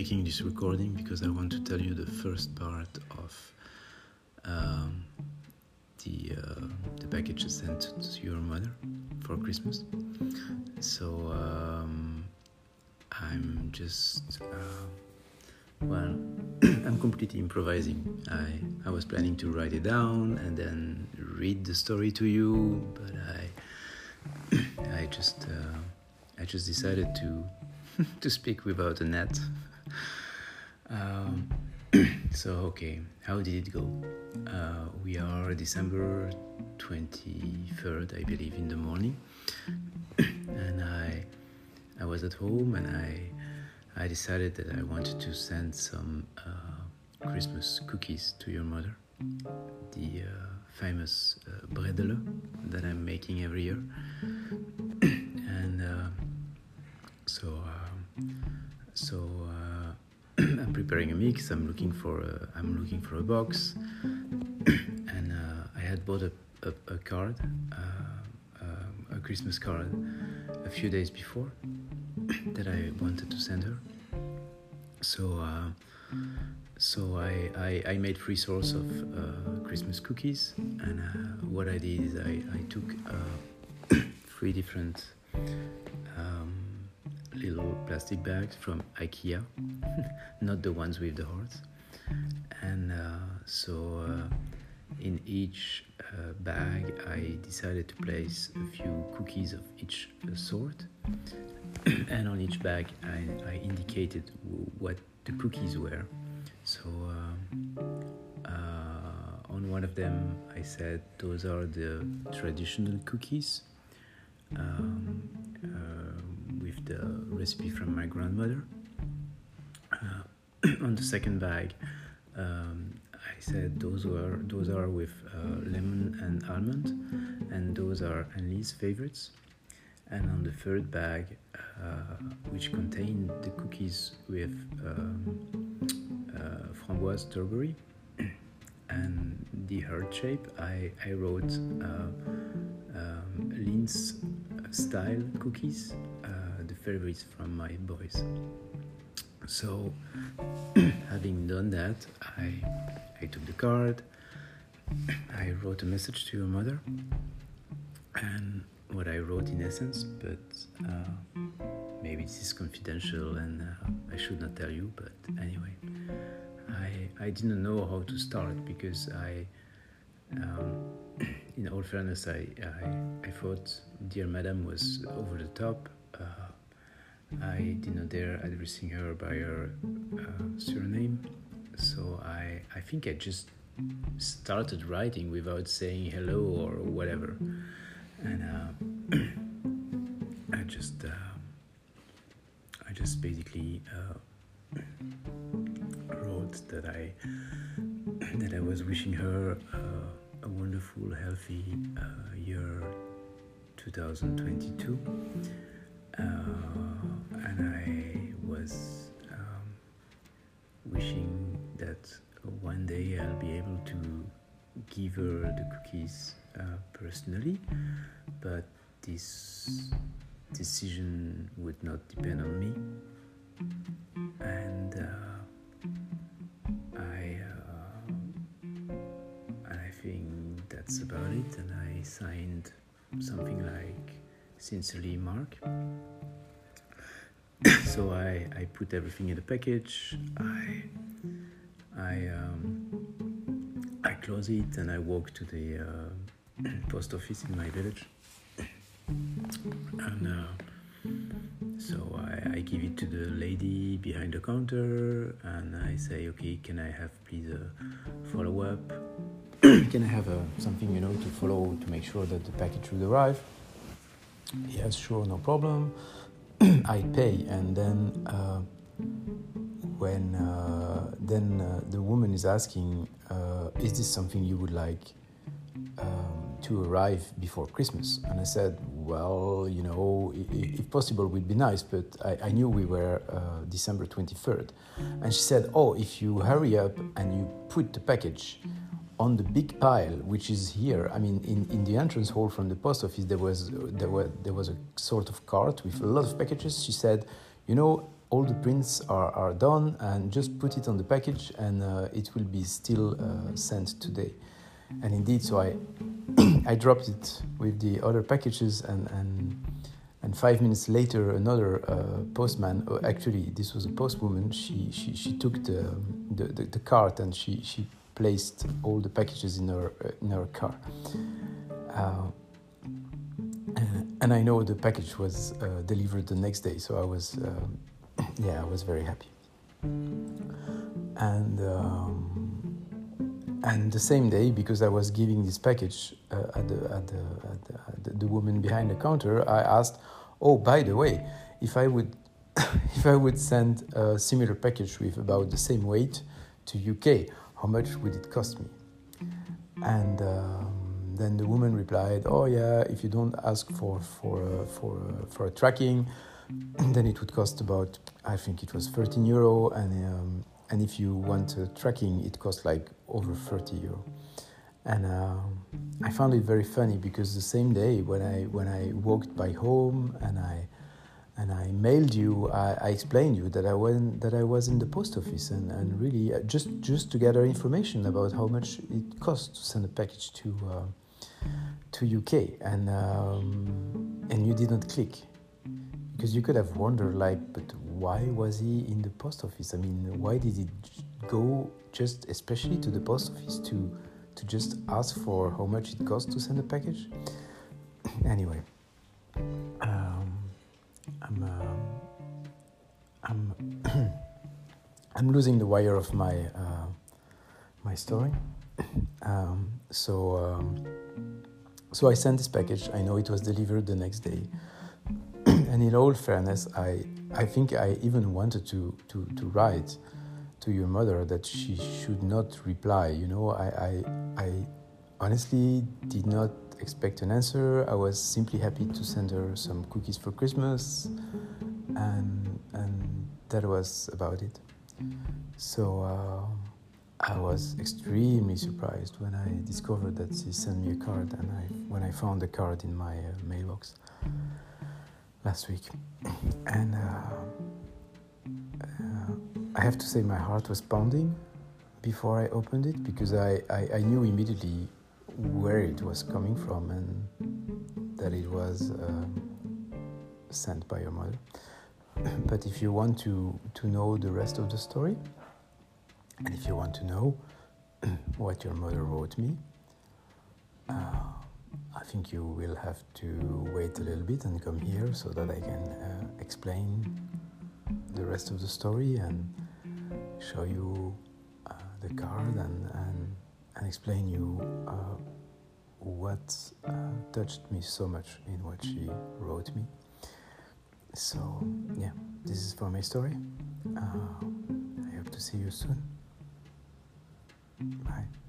making this recording because I want to tell you the first part of um, the uh, the package sent to your mother for Christmas. So um, I'm just uh, well, I'm completely improvising. I I was planning to write it down and then read the story to you, but I I just uh, I just decided to to speak without a net. Um, so okay, how did it go? Uh, we are December twenty third, I believe, in the morning, and I I was at home and I I decided that I wanted to send some uh, Christmas cookies to your mother, the uh, famous uh, bredele that I'm making every year, preparing a mix. I'm looking for a, I'm looking for a box, and uh, I had bought a, a, a card, uh, um, a Christmas card, a few days before that I wanted to send her. So uh, so I, I, I made three sorts of uh, Christmas cookies, and uh, what I did is I, I took uh, three different little plastic bags from IKEA, not the ones with the hearts, and uh, so uh, in each uh, bag I decided to place a few cookies of each sort, and on each bag I, I indicated what the cookies were. So on one of them, I said those are the traditional cookies. Um, the recipe from my grandmother. Uh, on the second bag, um, I said those were those are with uh, lemon and almond, and those are Annelie's favorites. And on the third bag, uh, which contained the cookies with um, framboise strawberry and the heart shape, I, I wrote uh, um, style cookies, favorites from my boys. So, having done that, I, I took the card, I wrote a message to your mother, and what I wrote in essence, but uh, maybe this is confidential and uh, I should not tell you, but anyway, I, I didn't know how to start because I, um, in all fairness, I, I, I thought Dear Madam was over the top. I did not dare addressing her by her uh, surname, so I, I think I just started writing without saying hello or whatever. And uh, I just, uh, I just basically uh, wrote that I, that I was wishing her uh, a wonderful, healthy uh, year 2022. Uh, and I was um, wishing that one day I'll be able to give her the cookies uh, personally, but this decision would not depend on me. And uh, I, uh, I think that's about it. And I signed something like "Sincerely, Mark." so I, I put everything in the package. I, I, um, I close it and I walk to the uh, post office in my village. And uh, so I, I give it to the lady behind the counter and I say, okay, can I have please a follow up? can I have a, something, you know, to follow to make sure that the package will arrive? Yes, sure, no problem. I pay, and then uh, when uh, then uh, the woman is asking, uh, "Is this something you would like um, to arrive before Christmas?" And I said, "Well, you know, if, possible, would be nice, but I, I knew we were uh, December twenty third. And she said, "Oh, if you hurry up and you put the package." On the big pile, which is here. I mean, in, in the entrance hall from the post office, there was there were there was a sort of cart with a lot of packages. She said, "You know, all the prints are, are done and just put it on the package and uh, it will be still uh, sent today and indeed so i i dropped it with the other packages and and and five minutes later another uh, postman oh, actually this was a postwoman she she, she took the, the, the, the cart and she she placed all the packages in her uh, in her car uh, and I know the package was uh, delivered the next day, so I was, um, yeah, I was very happy. And um, and the same day, because I was giving this package uh, at, the, at, the, at, the, at the woman behind the counter, I asked, "Oh, by the way, if I would if I would send a similar package with about the same weight to UK, how much would it cost me?" And um, then the woman replied, "Oh yeah, if you don't ask for for uh, for uh, for a tracking, then it would cost about I think it was 13 euro, and um, and if you want a tracking, it costs like over 30 euro." And uh, I found it very funny because the same day when I when I walked by home and I and I mailed you, I, I, explained you that I went that I was in the post office and, and really uh, just just to gather information about how much it costs to send a package to uh, to UK and um, and you didn't click. Because you could have wondered like but why was he in the post office? I mean why did he go just especially to the post office to to just ask for how much it costs to send a package? Anyway I'm uh, I'm I'm losing the wire of my uh, my story um, so um, so I sent this package. I know it was delivered the next day. and in all fairness, I, I think I even wanted to, to, to write to your mother that she should not reply. You know, I, I, I honestly did not expect an answer. I was simply happy to send her some cookies for Christmas, and and that was about it. So. Uh, I was extremely surprised when I discovered that she sent me a card, and I, when I found the card in my uh, mailbox last week. And uh, uh, I have to say, my heart was pounding before I opened it because I, I, I, knew immediately where it was coming from and that it was um, sent by your mother. but if you want to, to know the rest of the story, and if you want to know what your mother wrote me, uh, I think you will have to wait a little bit and come here so that I can uh, explain the rest of the story and show you uh, the card and, and, and explain you uh, what uh, touched me so much in what she wrote me. So, yeah, this is for my story. Uh, I hope to see you soon. Bye.